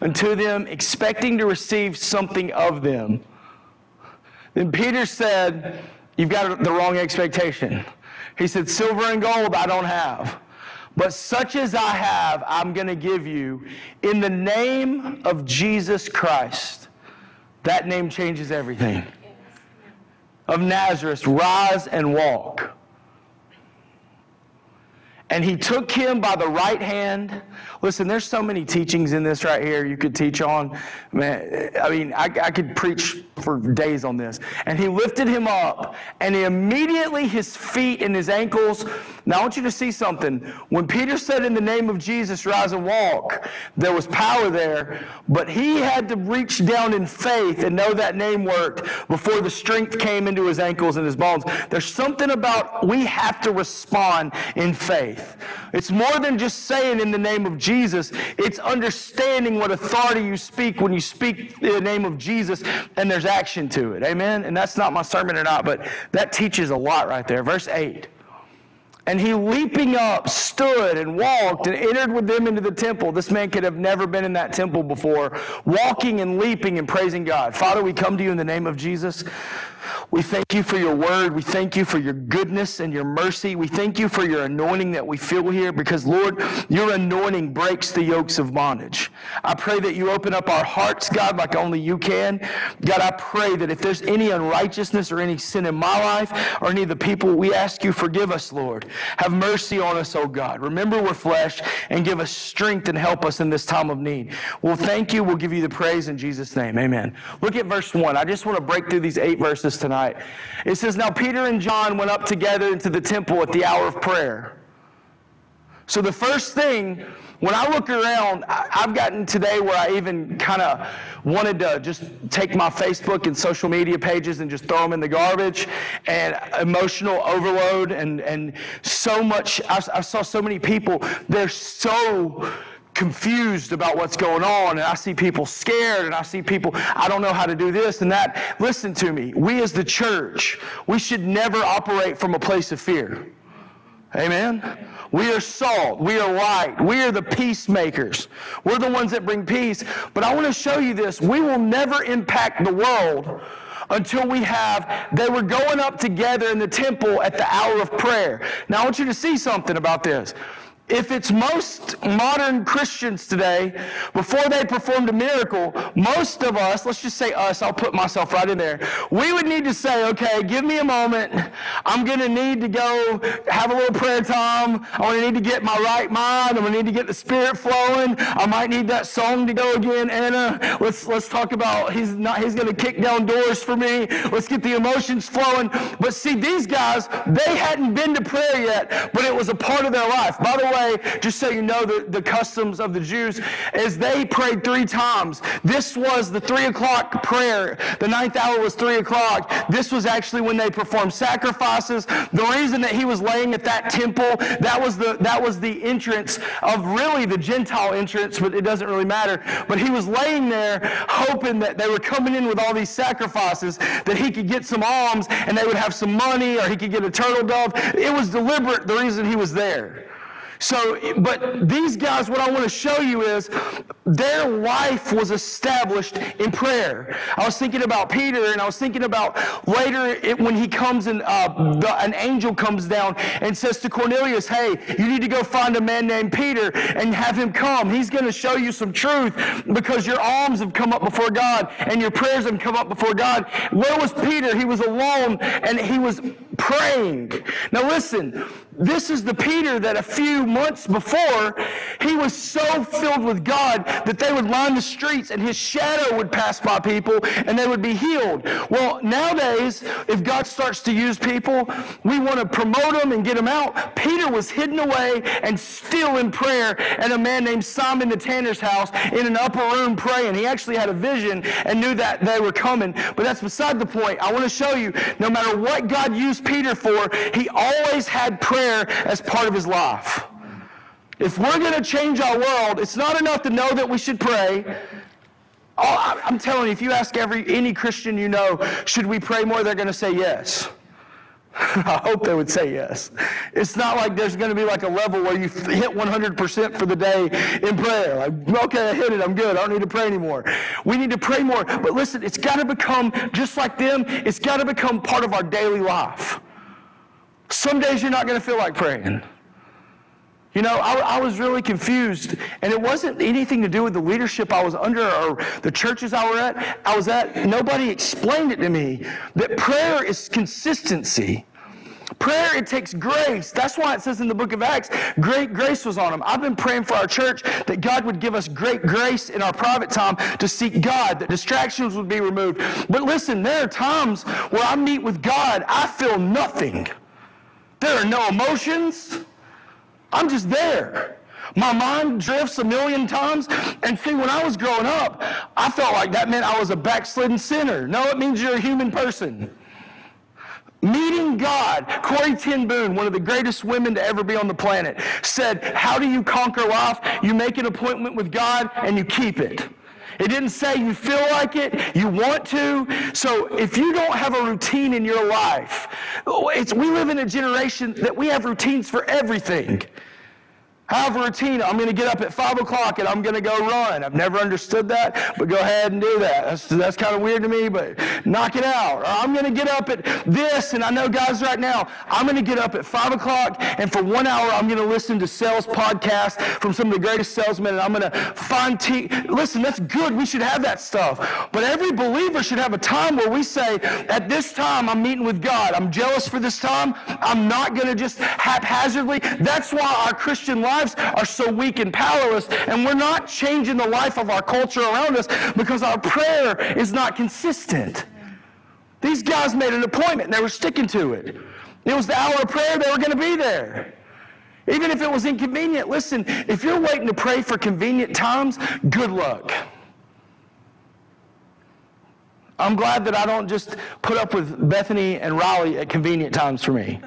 unto them, expecting to receive something of them. Then Peter said, You've got the wrong expectation. He said, Silver and gold I don't have. But such as I have, I'm going to give you in the name of Jesus Christ. That name changes everything. Of Nazareth, rise and walk. And he took him by the right hand. Listen, there's so many teachings in this right here you could teach on. Man, I mean, I, I, could preach for days on this. And he lifted him up, and immediately his feet and his ankles. Now, I want you to see something. When Peter said, In the name of Jesus, rise and walk, there was power there, but he had to reach down in faith and know that name worked before the strength came into his ankles and his bones. There's something about we have to respond in faith faith. It's more than just saying in the name of Jesus, it's understanding what authority you speak when you speak the name of Jesus and there's action to it. Amen? And that's not my sermon or not, but that teaches a lot right there. Verse 8. And he leaping up stood and walked and entered with them into the temple. This man could have never been in that temple before, walking and leaping and praising God. Father, we come to you in the name of Jesus. We thank you for your word. We thank you for your goodness and your mercy. We thank you for your anointing that we feel here because, Lord, your anointing breaks the yokes of bondage. I pray that you open up our hearts, God, like only you can. God, I pray that if there's any unrighteousness or any sin in my life or any of the people, we ask you, forgive us, Lord. Have mercy on us, oh God. Remember we're flesh and give us strength and help us in this time of need. Well, thank you. We'll give you the praise in Jesus' name. Amen. Look at verse 1. I just want to break through these eight verses tonight. It says, Now Peter and John went up together into the temple at the hour of prayer. So the first thing, when I look around, I've gotten today where I even kind of wanted to just take my Facebook and social media pages and just throw them in the garbage and emotional overload and, and so much. I, I saw so many people, they're so confused about what's going on and I see people scared and I see people, I don't know how to do this and that. Listen to me. We as the church, we should never operate from a place of fear. Amen? We are salt. We are light. We are the peacemakers. We're the ones that bring peace. But I want to show you this. We will never impact the world until we have, they were going up together in the temple at the hour of prayer. Now I want you to see something about this. If it's most modern Christians today, before they performed a miracle, most of us, let's just say us, I'll put myself right in there, we would need to say, okay, give me a moment. I'm going to need to go have a little prayer time. I'm going to need to get my right mind. I'm going to need to get the spirit flowing. I might need that song to go again. Anna, let's, let's talk about he's not, he's going to kick down doors for me. Let's get the emotions flowing. But see, these guys, they hadn't been to prayer yet, but it was a part of their life. By the way, way, just so you know the, the customs of the Jews, is they prayed three times. This was the three o'clock prayer. The ninth hour was three o'clock. This was actually when they performed sacrifices. The reason that he was laying at that temple, that was the that was the entrance of really the Gentile entrance, but it doesn't really matter. But he was laying there hoping that they were coming in with all these sacrifices, that he could get some alms and they would have some money or he could get a turtle dove. It was deliberate the reason he was there. So, but these guys, what I want to show you is their life was established in prayer. I was thinking about Peter, and I was thinking about later it, when he comes and uh, the, an angel comes down and says to Cornelius, "Hey, you need to go find a man named Peter and have him come. He's going to show you some truth because your alms have come up before God and your prayers have come up before God." Where was Peter? He was alone and he was praying. Now, listen. This is the Peter that a few months before, he was so filled with God that they would line the streets and his shadow would pass by people and they would be healed. Well, nowadays, if God starts to use people, we want to promote them and get them out. Peter was hidden away and still in prayer at a man named Simon the tanner's house in an upper room praying. He actually had a vision and knew that they were coming. But that's beside the point. I want to show you no matter what God used Peter for, he always had prayer as part of his life. If we're going to change our world, it's not enough to know that we should pray. Oh, I'm telling you, if you ask every any Christian you know, should we pray more, they're going to say yes. I hope they would say yes. It's not like there's going to be like a level where you hit 100% for the day in prayer. Like, okay, I hit it, I'm good, I don't need to pray anymore. We need to pray more. But listen, it's got to become, just like them, it's got to become part of our daily life. Some days you're not going to feel like praying. You know, I, I, was really confused, and it wasn't anything to do with the leadership I was under or the churches I, were at, I was at. Nobody explained it to me that prayer is consistency. Prayer, it takes grace. That's why it says in the book of Acts, great grace was on them. I've been praying for our church that God would give us great grace in our private time to seek God, that distractions would be removed. But listen, there are times where I meet with God, I feel nothing. There are no emotions. I'm just there. My mind drifts a million times. And see, when I was growing up, I felt like that meant I was a backslidden sinner. No, it means you're a human person. Meeting God, Corrie ten Boom, one of the greatest women to ever be on the planet, said, How do you conquer life? You make an appointment with God and you keep it. It didn't say you feel like it, you want to. So if you don't have a routine in your life, we live in a generation that we have routines for everything. Have a routine. I'm going to get up at 5 o'clock and I'm going to go run. I've never understood that, but go ahead and do that. That's, that's kind of weird to me, but knock it out. Or I'm going to get up at this, and I know guys right now, I'm going to get up at 5 o'clock, and for one hour, I'm going to listen to sales podcasts from some of the greatest salesmen, and I'm going to find tea. Listen, that's good. We should have that stuff. But every believer should have a time where we say, at this time, I'm meeting with God. I'm jealous for this time. I'm not going to just haphazardly. That's why our Christian life lives are so weak and powerless, and we're not changing the life of our culture around us because our prayer is not consistent. These guys made an appointment they were sticking to it. It was the hour of prayer, they were going to be there. Even if it was inconvenient, listen, if you're waiting to pray for convenient times, good luck. I'm glad that I don't just put up with Bethany and Raleigh at convenient times for me.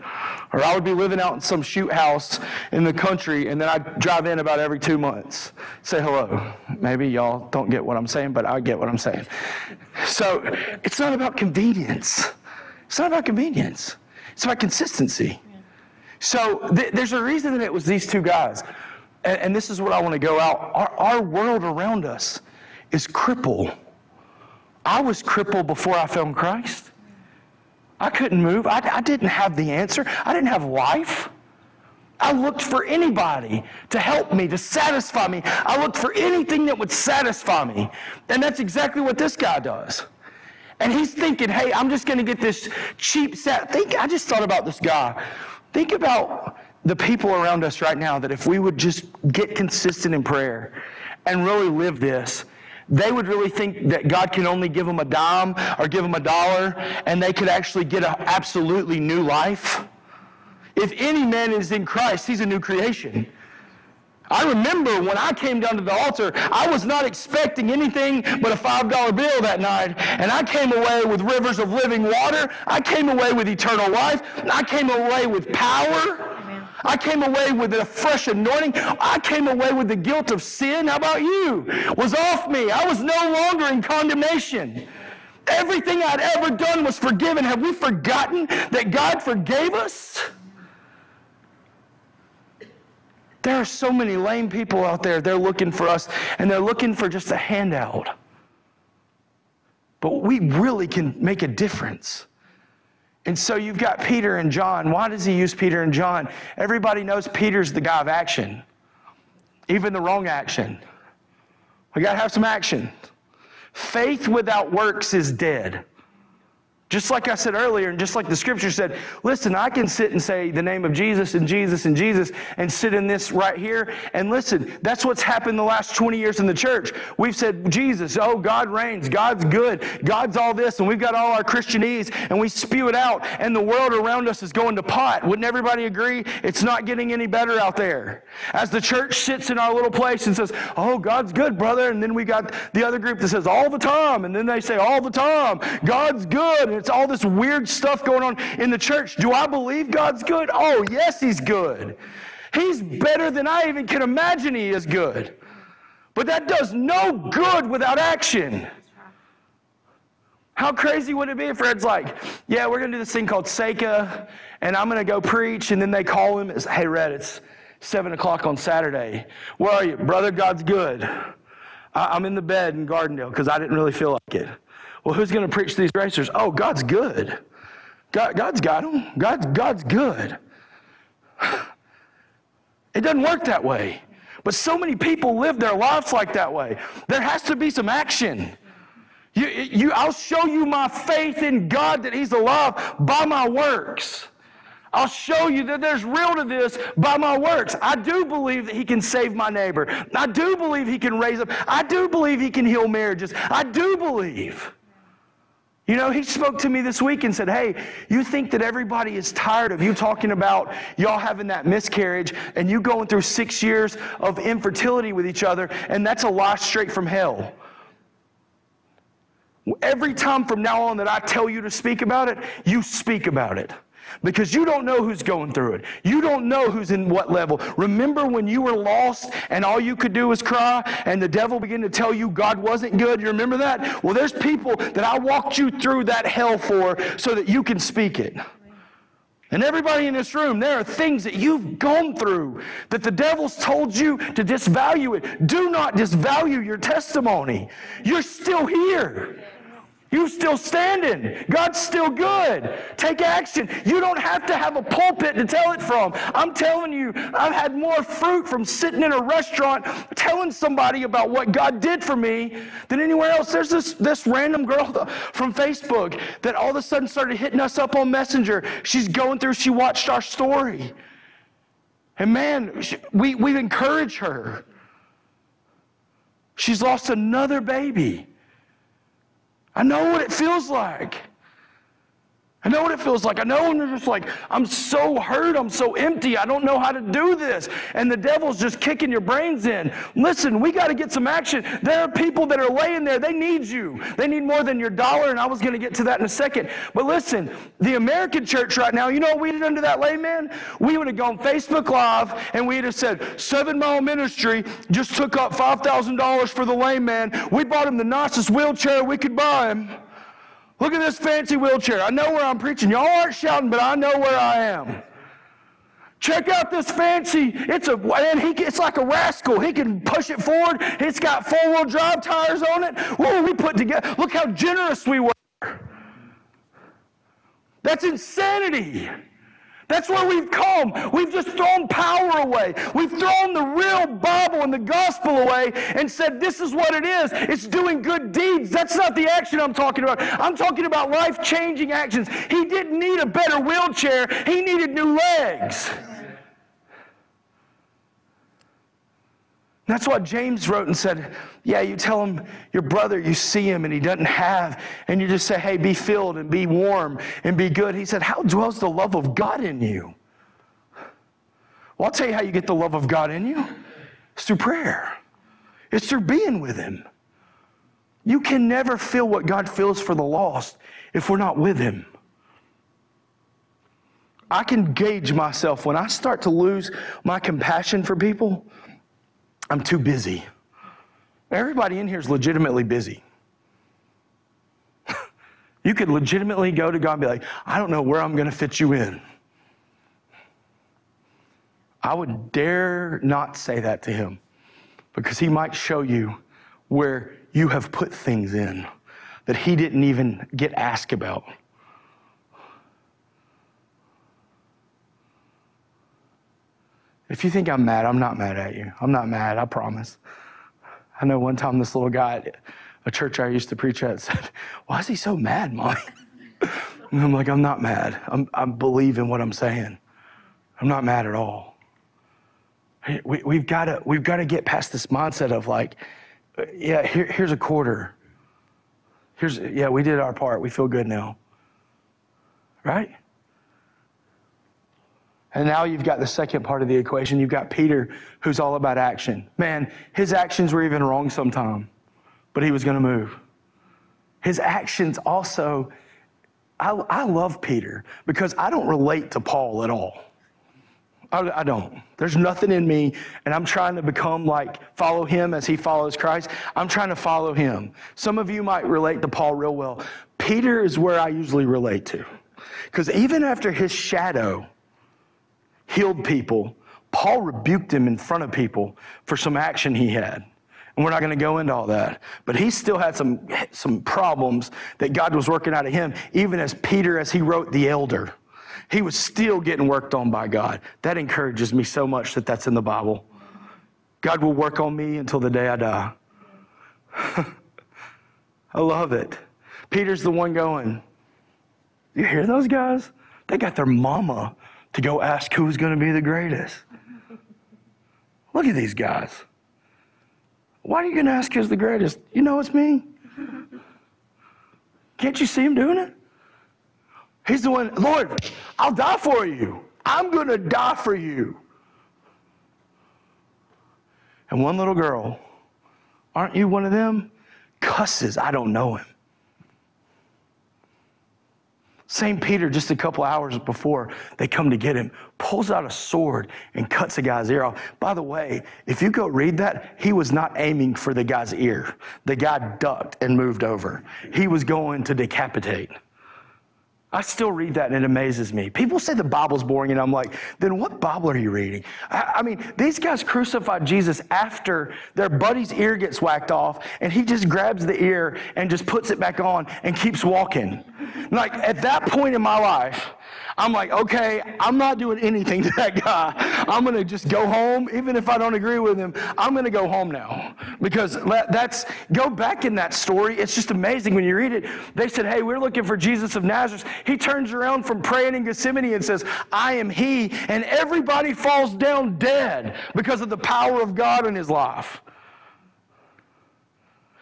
Or I would be living out in some shoot house in the country, and then I'd drive in about every two months, say hello. Maybe y'all don't get what I'm saying, but I get what I'm saying. So it's not about convenience. It's not about convenience. It's about consistency. So th- there's a reason that it was these two guys. And, and this is what I want to go out. Our, our world around us is crippled. I was crippled before I found Christ. I couldn't move. I, I didn't have the answer. I didn't have life. I looked for anybody to help me, to satisfy me. I looked for anything that would satisfy me. And that's exactly what this guy does. And he's thinking, hey, I'm just going to get this cheap set. Think, I just thought about this guy. Think about the people around us right now that if we would just get consistent in prayer and really live this, they would really think that God can only give them a dime or give them a dollar and they could actually get an absolutely new life. If any man is in Christ, he's a new creation. I remember when I came down to the altar, I was not expecting anything but a $5 bill that night. And I came away with rivers of living water. I came away with eternal life. I came away with power. I came away with a fresh anointing. I came away with the guilt of sin. How about you? Was off me. I was no longer in condemnation. Everything I'd ever done was forgiven. Have we forgotten that God forgave us? There are so many lame people out there. They're looking for us, and they're looking for just a handout. But we really can make a difference. And so you've got Peter and John. Why does he use Peter and John? Everybody knows Peter's the guy of action, even the wrong action. We got to have some action. Faith without works is dead. Just like I said earlier, and just like the scripture said, listen, I can sit and say the name of Jesus and Jesus and Jesus and sit in this right here. And listen, that's what's happened the last 20 years in the church. We've said, Jesus, oh, God reigns, God's good, God's all this, and we've got all our Christianese, and we spew it out, and the world around us is going to pot. Wouldn't everybody agree? It's not getting any better out there. As the church sits in our little place and says, oh, God's good, brother, and then we got the other group that says, all the time, and then they say, all the time, God's good it's all this weird stuff going on in the church. Do I believe God's good? Oh, yes, He's good. He's better than I even can imagine He is good. But that does no good without action. How crazy would it be if Fred's like, yeah, we're going to do this thing called Seika, and I'm going to go preach, and then they call him, hey, Red, it's 7 o'clock on Saturday. Where are you? Brother, God's good. I, am in the bed in Gardendale because I didn't really feel like it. Well, who's going to preach these racers? Oh, God's good. God, God's got them. God's, God's good. It doesn't work that way. But so many people live their lives like that way. There has to be some action. You, you, I'll show you my faith in God that He's alive by my works. I'll show you that there's real to this by my works. I do believe that He can save my neighbor. I do believe He can raise up. I do believe He can heal marriages. I do believe. You know, he spoke to me this week and said, Hey, you think that everybody is tired of you talking about y'all having that miscarriage and you going through six years of infertility with each other, and that's a lie straight from hell. Every time from now on that I tell you to speak about it, you speak about it because you don't know who's going through it. You don't know who's in what level. Remember when you were lost and all you could do was cry and the devil began to tell you God wasn't good? You remember that? Well, there's people that I walked you through that hell for so that you can speak it. And everybody in this room, there are things that you've gone through that the devil's told you to disvalue it. Do not disvalue your testimony. You're still here. You still standing. God's still good. Take action. You don't have to have a pulpit to tell it from. I'm telling you, I've had more fruit from sitting in a restaurant telling somebody about what God did for me than anywhere else. There's this, this random girl from Facebook that all of a sudden started hitting us up on Messenger. She's going through, she watched our story. And man, we, we encourage her. She's lost another baby. I know what it feels like. I know what it feels like. I know when you're just like, I'm so hurt, I'm so empty, I don't know how to do this. And the devil's just kicking your brains in. Listen, we got to get some action. There are people that are laying there, they need you. They need more than your dollar, and I was going to get to that in a second. But listen, the American church right now, you know what we did under that layman? We would have gone Facebook Live and we'd have said, Seven Mile Ministry just took up $5,000 for the layman. We bought him the nicest wheelchair we could buy him. Look at this fancy wheelchair. I know where I'm preaching. Y'all aren't shouting, but I know where I am. Check out this fancy. It's a and he it's like a rascal. He can push it forward. It's got four-wheel drive tires on it. What we put together? Look how generous we were. That's insanity. That's where we've come. We've just thrown power away. We've thrown the real Bible and the gospel away and said, This is what it is. It's doing good deeds. That's not the action I'm talking about. I'm talking about life changing actions. He didn't need a better wheelchair, he needed new legs. That's what James wrote and said, Yeah, you tell him your brother, you see him and he doesn't have, and you just say, Hey, be filled and be warm and be good. He said, How dwells the love of God in you? Well, I'll tell you how you get the love of God in you it's through prayer, it's through being with Him. You can never feel what God feels for the lost if we're not with Him. I can gauge myself when I start to lose my compassion for people I'm too busy. Everybody in here is legitimately busy. you could legitimately go to God and be like, I don't know where I'm going to fit you in. I would dare not say that to him because he might show you where you have put things in that he didn't even get asked about. If you think I'm mad, I'm not mad at you. I'm not mad, I promise. I know one time this little guy at a church I used to preach at said, Why is he so mad, Mommy? And I'm like, I'm not mad. I'm, I believe in what I'm saying. I'm not mad at all. We, we've got to we've got to get past this mindset of like, uh, yeah, here, here's a quarter. Here's yeah, we did our part. We feel good now. Right? And now you've got the second part of the equation. You've got Peter, who's all about action. Man, his actions were even wrong sometime, but he was going to move. His actions also, I, I, love Peter because I don't relate to Paul at all. I, I don't. There's nothing in me, and I'm trying to become like, follow him as he follows Christ. I'm trying to follow him. Some of you might relate to Paul real well. Peter is where I usually relate to. Because even after his shadow healed people, Paul rebuked him in front of people for some action he had. And we're not going to go into all that. But he still had some, some problems that God was working out of him, even as Peter, as he wrote the elder. He was still getting worked on by God. That encourages me so much that that's in the Bible. God will work on me until the day I die. I love it. Peter's the one going, You hear those guys? They got their mama to go ask who's going to be the greatest. Look at these guys. Why are you going to ask who's the greatest? You know it's me. Can't you see him doing it? He's the one, Lord, I'll die for you. I'm going to die for you. And one little girl, aren't you one of them? Cusses, I don't know him. St. Peter, just a couple hours before they come to get him, pulls out a sword and cuts a guy's ear off. By the way, if you go read that, he was not aiming for the guy's ear. The guy ducked and moved over. He was going to decapitate. I still read that and it amazes me. People say the Bible's boring, and I'm like, then what Bible are you reading? I, I, mean, these guys crucified Jesus after their buddy's ear gets whacked off, and he just grabs the ear and just puts it back on and keeps walking. Like, at that point in my life, I'm like, okay, I'm not doing anything to that guy. I'm going to just go home. Even if I don't agree with him, I'm going to go home now. Because that's, go back in that story. It's just amazing when you read it. They said, hey, we're looking for Jesus of Nazareth. He turns around from praying in Gethsemane and says, I am he. And everybody falls down dead because of the power of God in his life.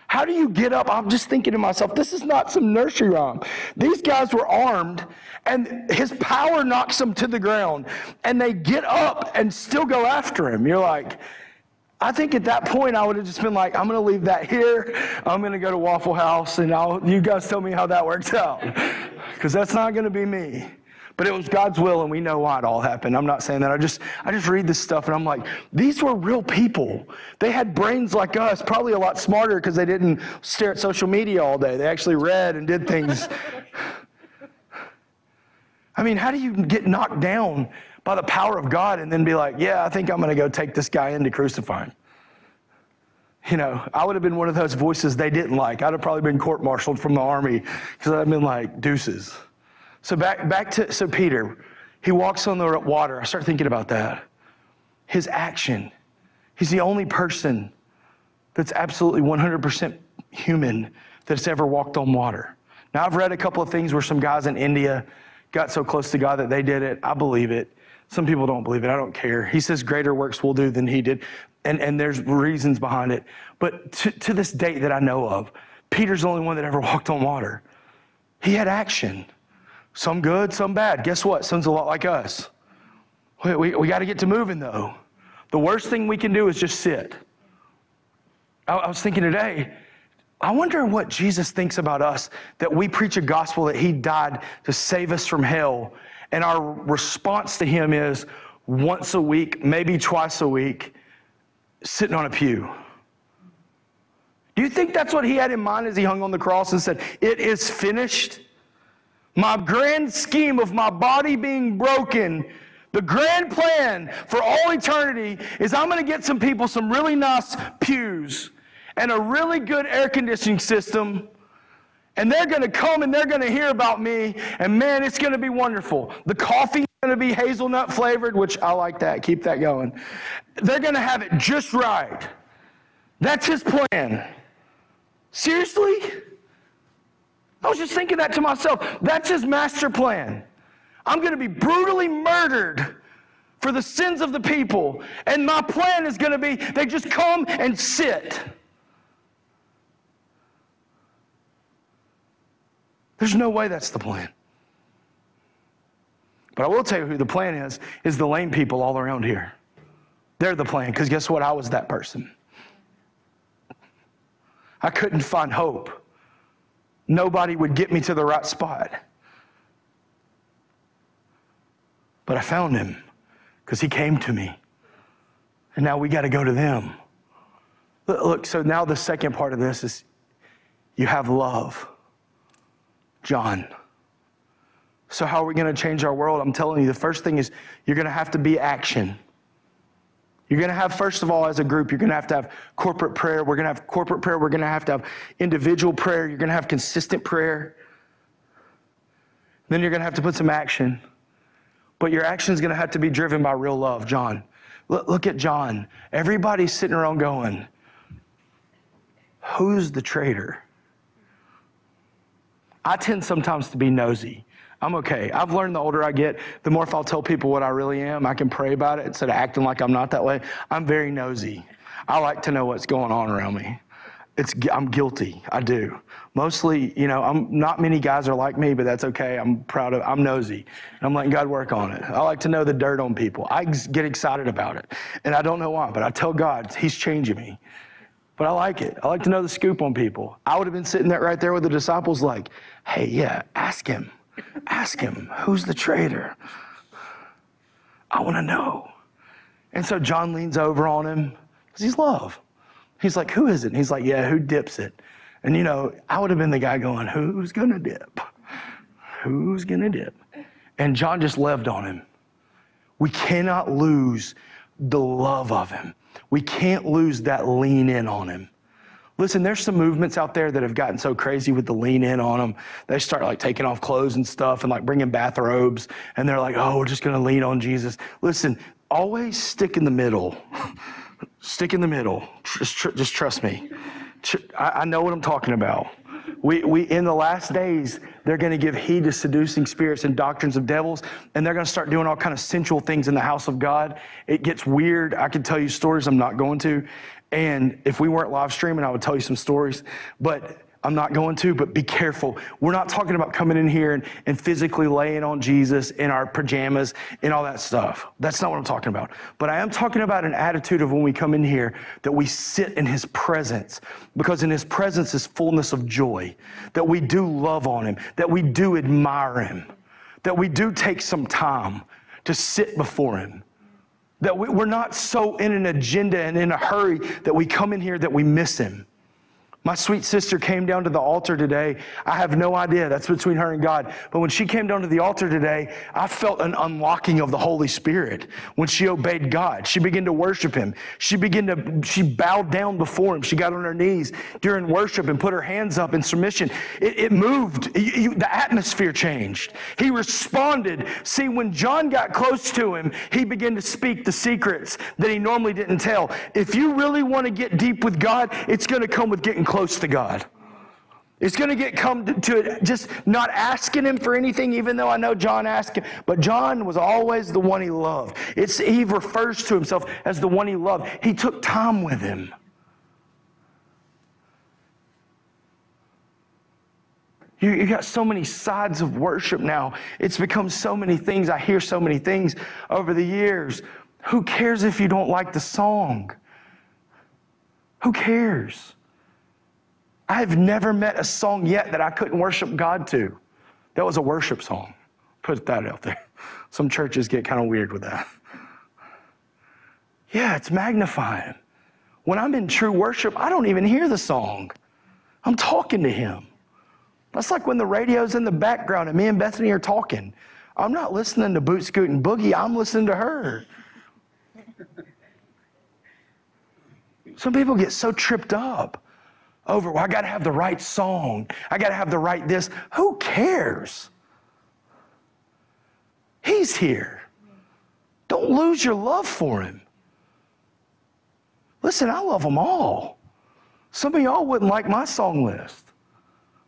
How do you get up? I'm just thinking to myself, this is not some nursery rhyme. These guys were armed, and his power knocks them to the ground, and they get up and still go after him. You're like, I think at that point I would have just been like, I'm going to leave that here. I'm going to go to Waffle House, and I'll, you guys tell me how that works out, because that's not going to be me. But it was God's will, and we know why it all happened. I'm not saying that. I just, I just read this stuff, and I'm like, these were real people. They had brains like us, probably a lot smarter because they didn't stare at social media all day. They actually read and did things. I mean, how do you get knocked down by the power of God and then be like, yeah, I think I'm going to go take this guy in to crucify him? You know, I would have been one of those voices they didn't like. I'd have probably been court martialed from the army because I'd have been like, deuces. So back, back to so Peter, he walks on the water. I start thinking about that. His action. He's the only person that's absolutely 100% human that's ever walked on water. Now, I've read a couple of things where some guys in India got so close to God that they did it. I believe it. Some people don't believe it. I don't care. He says greater works will do than he did. And, and there's reasons behind it. But to, to this date that I know of, Peter's the only one that ever walked on water. He had action. Some good, some bad. Guess what? Sounds a lot like us. We, we, we got to get to moving, though. The worst thing we can do is just sit. I, I was thinking today, I wonder what Jesus thinks about us that we preach a gospel that he died to save us from hell. And our response to him is once a week, maybe twice a week, sitting on a pew. Do you think that's what he had in mind as he hung on the cross and said, It is finished? my grand scheme of my body being broken, the grand plan for all eternity is I'm going to get some people some really nice pews and a really good air conditioning system. And they're going to come and they're going to hear about me. And man, it's going to be wonderful. The coffee going to be hazelnut flavored, which I like that. Keep that going. They're going to have it just right. That's his plan. Seriously? I was just thinking that to myself. That's his master plan. I'm going to be brutally murdered for the sins of the people. And my plan is going to be they just come and sit. There's no way that's the plan. But I will tell you who the plan is, is the lame people all around here. They're the plan, because guess what? I was that person. I couldn't find hope nobody would get me to the right spot. But I found him because he came to me. And now we got to go to them. Look, so now the second part of this is you have love. John. So, how are we going to change our world? I'm telling you, the first thing is you're going to have to be action. You're going to have, first of all, as a group, you're going to have to have corporate prayer. We're going to have corporate prayer. We're going to have to have individual prayer. You're going to have consistent prayer. Then you're going to have to put some action. But your action is going to have to be driven by real love, John. Look, look at John. Everybody's sitting around going, Who's the traitor? I tend sometimes to be nosy. I'm okay. I've learned the older I get, the more if I'll tell people what I really am, I can pray about it instead of acting like I'm not that way. I'm very nosy. I like to know what's going on around me. It's, I'm guilty. I do. Mostly, you know, I'm not many guys are like me, but that's okay. I'm proud of. I'm nosy, and I'm letting God work on it. I like to know the dirt on people. I get excited about it, and I don't know why, but I tell God He's changing me. But I like it. I like to know the scoop on people. I would have been sitting there right there with the disciples, like, "Hey, yeah, ask him." Ask him, who's the traitor? I want to know. And so John leans over on him because he's love. He's like, who is it? And he's like, yeah, who dips it? And you know, I would have been the guy going, who's going to dip? Who's going to dip? And John just loved on him. We cannot lose the love of him. We can't lose that lean in on him. Listen, there's some movements out there that have gotten so crazy with the lean in on them. They start like taking off clothes and stuff and like bringing bathrobes and they're like, oh, we're just going to lean on Jesus. Listen, always stick in the middle. stick in the middle. Just, just trust me. I know what I'm talking about. We, we, in the last days, they're going to give heed to seducing spirits and doctrines of devils, and they're going to start doing all kind of sensual things in the house of God. It gets weird. I could tell you stories I'm not going to. And if we weren't live streaming, I would tell you some stories, but I'm not going to, but be careful. We're not talking about coming in here and, and physically laying on Jesus in our pajamas and all that stuff. That's not what I'm talking about. But I am talking about an attitude of when we come in here that we sit in his presence, because in his presence is fullness of joy, that we do love on him, that we do admire him, that we do take some time to sit before him that we're not so in an agenda and in a hurry that we come in here that we miss him. My sweet sister came down to the altar today. I have no idea. That's between her and God. But when she came down to the altar today, I felt an unlocking of the Holy Spirit when she obeyed God. She began to worship Him. She began to, she bowed down before Him. She got on her knees during worship and put her hands up in submission. It, it moved. The atmosphere changed. He responded. See, when John got close to him, he began to speak the secrets that he normally didn't tell. If you really want to get deep with God, it's going to come with getting close to God. It's going to get come to, it. just not asking him for anything, even though I know John asked him. But John was always the one he loved. It's, he refers to himself as the one he loved. He took time with him. You, you got so many sides of worship now. It's become so many things. I hear so many things over the years. Who cares if you don't like the song? Who cares? I've never met a song yet that I couldn't worship God to. That was a worship song. Put that out there. Some churches get kind of weird with that. Yeah, it's magnifying. When I'm in true worship, I don't even hear the song. I'm talking to Him. That's like when the radio's in the background and me and Bethany are talking. I'm not listening to Boot Scootin' Boogie, I'm listening to her. Some people get so tripped up over, well, I got to have the right song. I got to have the right this. Who cares? He's here. Don't lose your love for him. Listen, I love them all. Some of y'all wouldn't like my song list.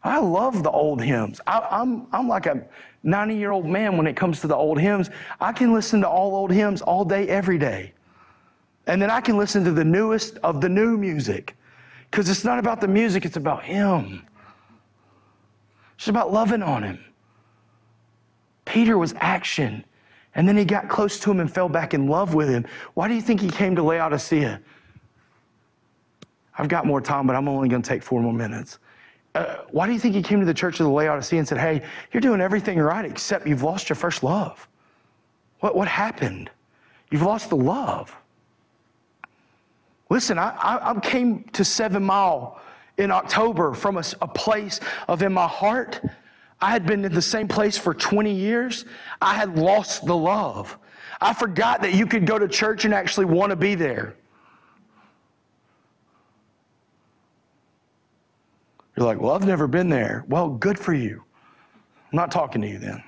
I love the old hymns. I, I'm, I'm like a 90 year old man when it comes to the old hymns. I can listen to all old hymns all day, every day. And then I can listen to the newest of the new music. Because it's not about the music, it's about Him. It's about loving on Him. Peter was action, and then he got close to Him and fell back in love with Him. Why do you think he came to Laodicea? I've got more time, but I'm only going to take four more minutes. Uh, why do you think he came to the church of the Laodicea and said, Hey, you're doing everything right except you've lost your first love? What, what happened? You've lost the love. Listen, I, I, came to Seven Mile in October from a, a place of in my heart. I had been in the same place for 20 years. I had lost the love. I forgot that you could go to church and actually want to be there. You're like, well, I've never been there. Well, good for you. I'm not talking to you then.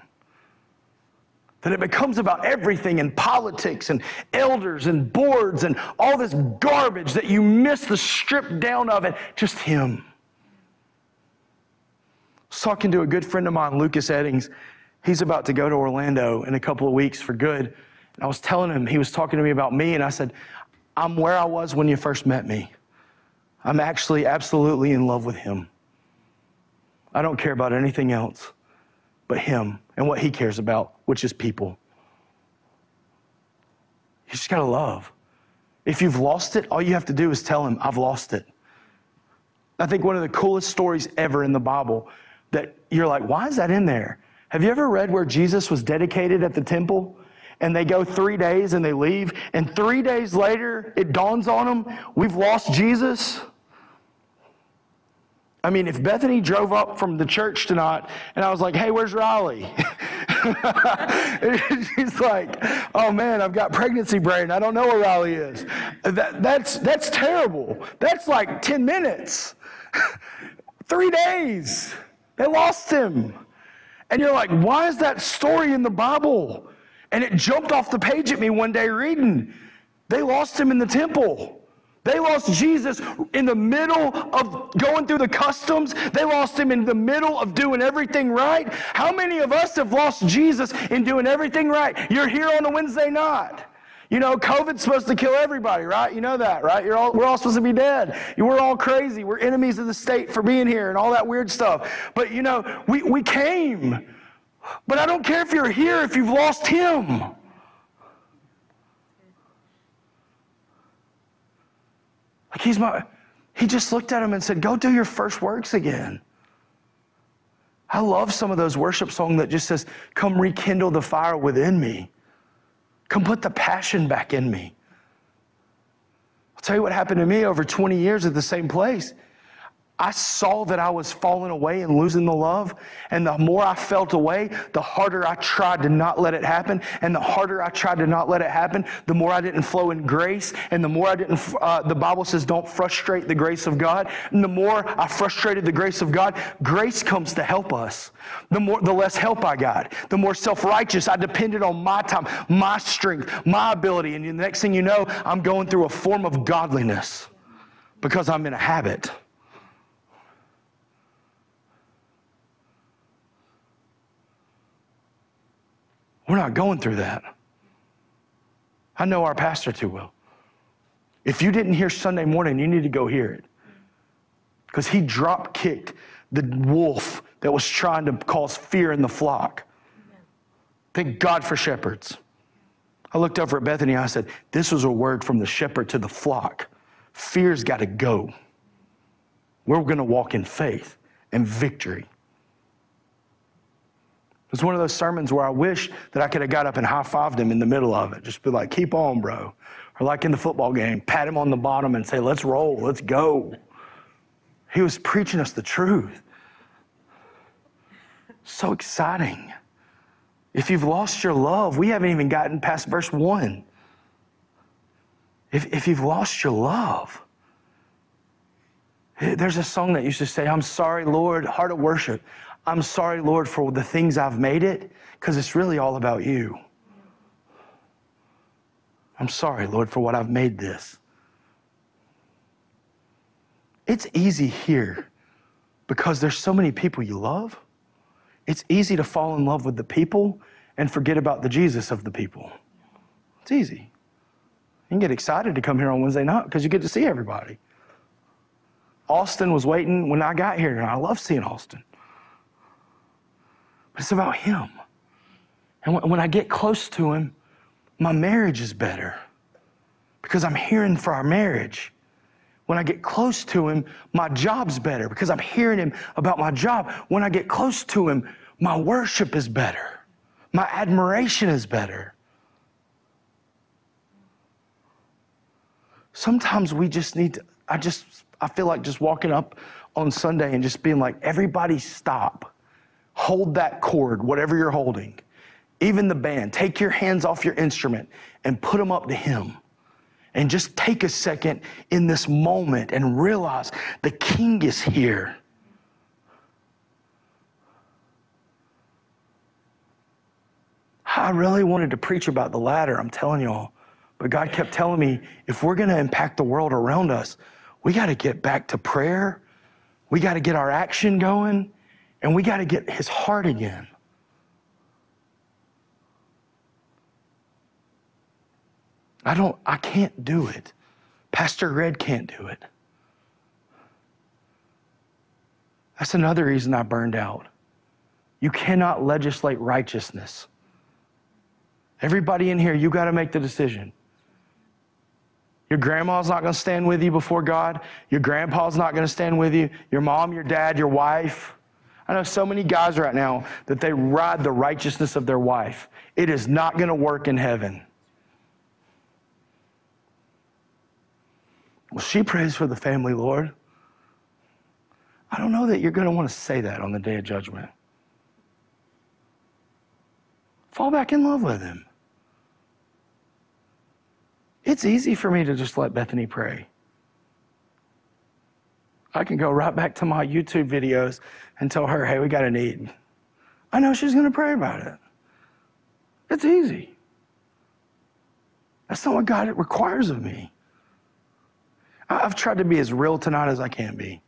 That it becomes about everything and politics and elders and boards and all this garbage that you miss the strip down of it. Just Him. I was talking to a good friend of mine, Lucas Eddings. He's about to go to Orlando in a couple of weeks for good. And I was telling him, he was talking to me about me, and I said, I'm where I was when you first met me. I'm actually absolutely in love with Him. I don't care about anything else but Him and what He cares about, which is people. You just gotta love. If you've lost it, all you have to do is tell Him, I've lost it. I think one of the coolest stories ever in the Bible that you're like, why is that in there? Have you ever read where Jesus was dedicated at the temple? And they go three days and they leave. And three days later, it dawns on them, we've lost Jesus. I mean, if Bethany drove up from the church tonight and I was like, hey, where's Riley? She's like, oh man, I've got pregnancy brain. I don't know where Riley is. That, that's, that's terrible. That's like 10 minutes. Three days. They lost him. And you're like, why is that story in the Bible? And it jumped off the page at me one day reading. They lost him in the temple. They lost Jesus in the middle of going through the customs. They lost him in the middle of doing everything right. How many of us have lost Jesus in doing everything right? You're here on a Wednesday night. You know, COVID's supposed to kill everybody, right? You know that, right? All, we're all supposed to be dead. We're all crazy. We're enemies of the state for being here and all that weird stuff. But, you know, we, we came. But I don't care if you're here if you've lost him. Like he's my, he just looked at him and said, Go do your first works again. I love some of those worship songs that just says, Come rekindle the fire within me. Come put the passion back in me. I'll tell you what happened to me over 20 years at the same place. I saw that I was falling away and losing the love. And the more I felt away, the harder I tried to not let it happen. And the harder I tried to not let it happen, the more I didn't flow in grace. And the more I didn't, uh, the Bible says, don't frustrate the grace of God. And the more I frustrated the grace of God, grace comes to help us. The more, the less help I got. The more self righteous I depended on my time, my strength, my ability. And the next thing you know, I'm going through a form of godliness because I'm in a habit. We're not going through that. I know our pastor too well. If you didn't hear Sunday morning, you need to go hear it. Because he drop kicked the wolf that was trying to cause fear in the flock. Thank God for shepherds. I looked over at Bethany I said, This was a word from the shepherd to the flock. Fear's got to go. We're going to walk in faith and victory. It's one of those sermons where I wish that I could have got up and high fived him in the middle of it. Just be like, keep on, bro. Or like in the football game, pat him on the bottom and say, let's roll, let's go. He was preaching us the truth. So exciting. If you've lost your love, we haven't even gotten past verse one. If, if you've lost your love, there's a song that used to say, I'm sorry, Lord, heart of worship. I'm sorry, Lord, for the things I've made it, because it's really all about you. I'm sorry, Lord, for what I've made this. It's easy here because there's so many people you love. It's easy to fall in love with the people and forget about the Jesus of the people. It's easy. You can get excited to come here on Wednesday night because you get to see everybody. Austin was waiting when I got here, and I love seeing Austin but it's about Him. And when I get close to Him, my marriage is better because I'm hearing for our marriage. When I get close to Him, my job's better because I'm hearing Him about my job. When I get close to Him, my worship is better, my admiration is better. Sometimes we just need to, I just, I feel like just walking up on Sunday and just being like, everybody stop hold that cord, whatever you're holding, even the band, take your hands off your instrument and put them up to Him. And just take a second in this moment and realize the King is here. I really wanted to preach about the ladder, I'm telling y'all. But God kept telling me if we're going to impact the world around us, we got to get back to prayer. We got to get our action going, and we got to get His heart again. I don't, I can't do it. Pastor Red can't do it. That's another reason I burned out. You cannot legislate righteousness. Everybody in here, you got to make the decision. Your grandma's not going to stand with you before God. Your grandpa's not going to stand with you. Your mom, your dad, your wife. I know so many guys right now that they ride the righteousness of their wife. It is not going to work in heaven. Well, she prays for the family, Lord. I don't know that you're going to want to say that on the day of judgment. Fall back in love with him. It's easy for me to just let Bethany pray. I can go right back to my YouTube videos and tell her, hey, we got a need. I know she's going to pray about it. It's easy. That's not what God requires of me. I've tried to be as real tonight as I can be.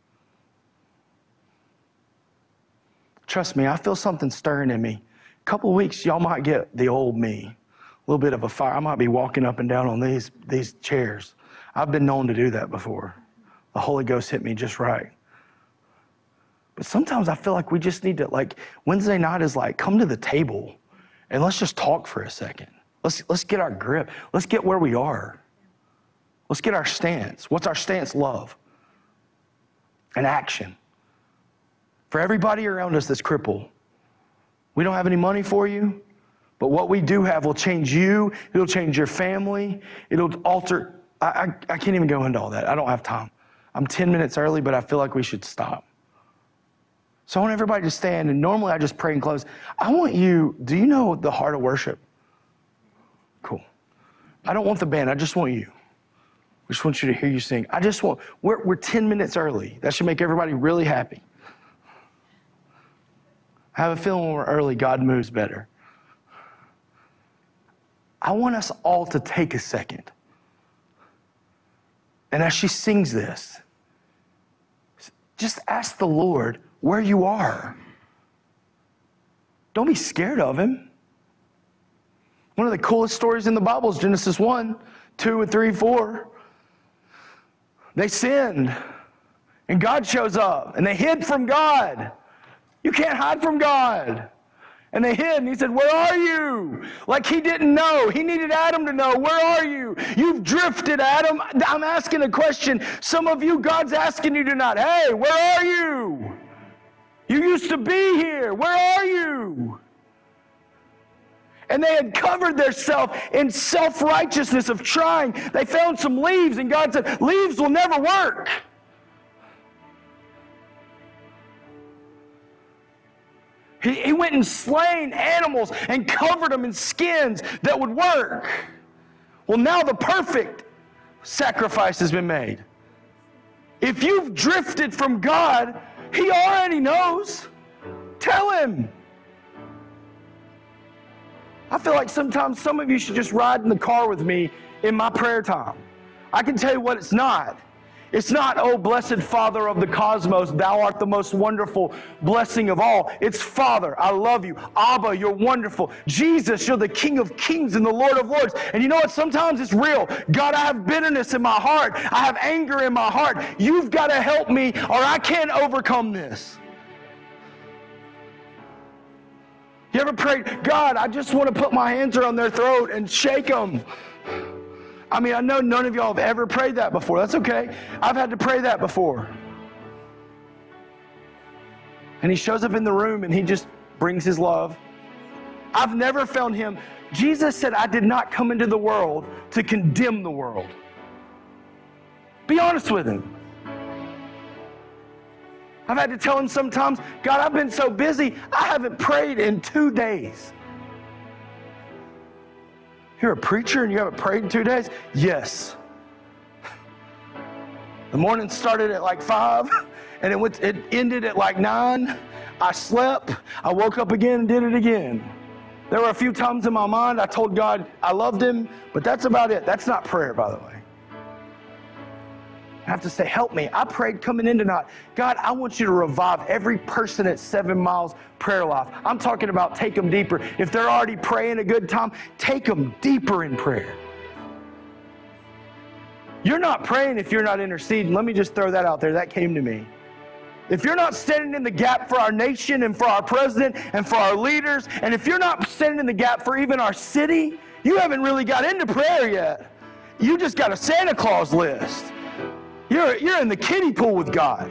Trust me, I feel something stirring in me. A couple weeks, y'all might get the old me, a little bit of a fire. I might be walking up and down on these, these chairs. I've been known to do that before. The Holy Ghost hit me just right. But sometimes I feel like we just need to, like, Wednesday night is like, come to the table and let's just talk for a second. Let's, let's get our grip. Let's get where we are. Let's get our stance. What's our stance? Love and action. For everybody around us that's crippled, we don't have any money for you, but what we do have will change you. It'll change your family. It'll alter. I, I, I can't even go into all that. I don't have time. I'm 10 minutes early, but I feel like we should stop. So I want everybody to stand, and normally I just pray and close. I want you, do you know the heart of worship? Cool. I don't want the band, I just want you. We just want you to hear you sing. I just want, we're, we're 10 minutes early. That should make everybody really happy. I have a feeling when we're early, God moves better. I want us all to take a second. And as she sings this, just ask the Lord where you are. Don't be scared of him. One of the coolest stories in the Bible is Genesis 1, 2, and 3, 4. They sinned, and God shows up, and they hid from God. You can't hide from God. And they hid, and he said, Where are you? Like he didn't know. He needed Adam to know, Where are you? You've drifted, Adam. I'm asking a question. Some of you, God's asking you tonight, Hey, where are you? You used to be here. Where are you? and they had covered themselves in self righteousness of trying. They found some leaves, and God said, Leaves will never work. He, he went and slain animals and covered them in skins that would work. Well, now the perfect sacrifice has been made. If you've drifted from God, He already knows. Tell Him. I feel like sometimes some of you should just ride in the car with me in my prayer time. I can tell you what it's not. It's not, oh, blessed Father of the cosmos, thou art the most wonderful blessing of all. It's Father, I love you. Abba, you're wonderful. Jesus, you're the King of kings and the Lord of lords. And you know what? Sometimes it's real. God, I have bitterness in my heart, I have anger in my heart. You've got to help me, or I can't overcome this. You ever prayed, God, I just want to put my hands around their throat and shake them? I mean, I know none of y'all have ever prayed that before. That's okay. I've had to pray that before. And he shows up in the room and he just brings his love. I've never found him. Jesus said, I did not come into the world to condemn the world. Be honest with him. I've had to tell him sometimes, God, I've been so busy, I haven't prayed in two days. You're a preacher and you haven't prayed in two days? Yes. The morning started at like five and it, went, it ended at like nine. I slept. I woke up again and did it again. There were a few times in my mind I told God I loved him, but that's about it. That's not prayer, by the way. I have to say, help me. I prayed coming in tonight. God, I want you to revive every person at Seven Miles Prayer Life. I'm talking about take them deeper. If they're already praying a good time, take them deeper in prayer. You're not praying if you're not interceding. Let me just throw that out there. That came to me. If you're not standing in the gap for our nation and for our president and for our leaders, and if you're not standing in the gap for even our city, you haven't really got into prayer yet. You just got a Santa Claus list. You're, you're in the kiddie pool with God.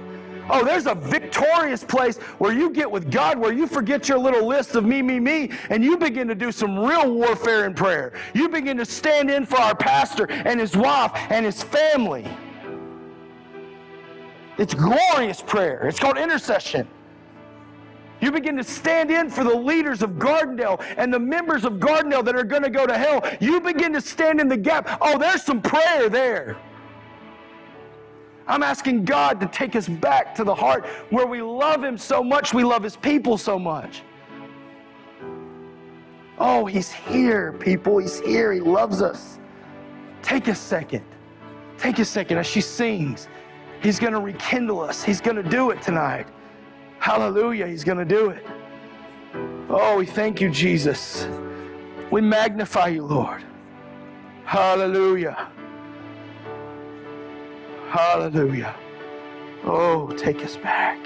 Oh, there's a victorious place where you get with God, where you forget your little list of me, me, me, and you begin to do some real warfare in prayer. You begin to stand in for our pastor and his wife and his family. It's glorious prayer. It's called intercession. You begin to stand in for the leaders of Gardendale and the members of Gardendale that are going to go to hell. You begin to stand in the gap. Oh, there's some prayer there. I'm asking God to take us back to the heart where we love Him so much, we love His people so much. Oh, He's here, people. He's here. He loves us. Take a second. Take a second as she sings. He's going to rekindle us. He's going to do it tonight. Hallelujah. He's going to do it. Oh, we thank you, Jesus. We magnify you, Lord. Hallelujah. Hallelujah. Oh, take us back.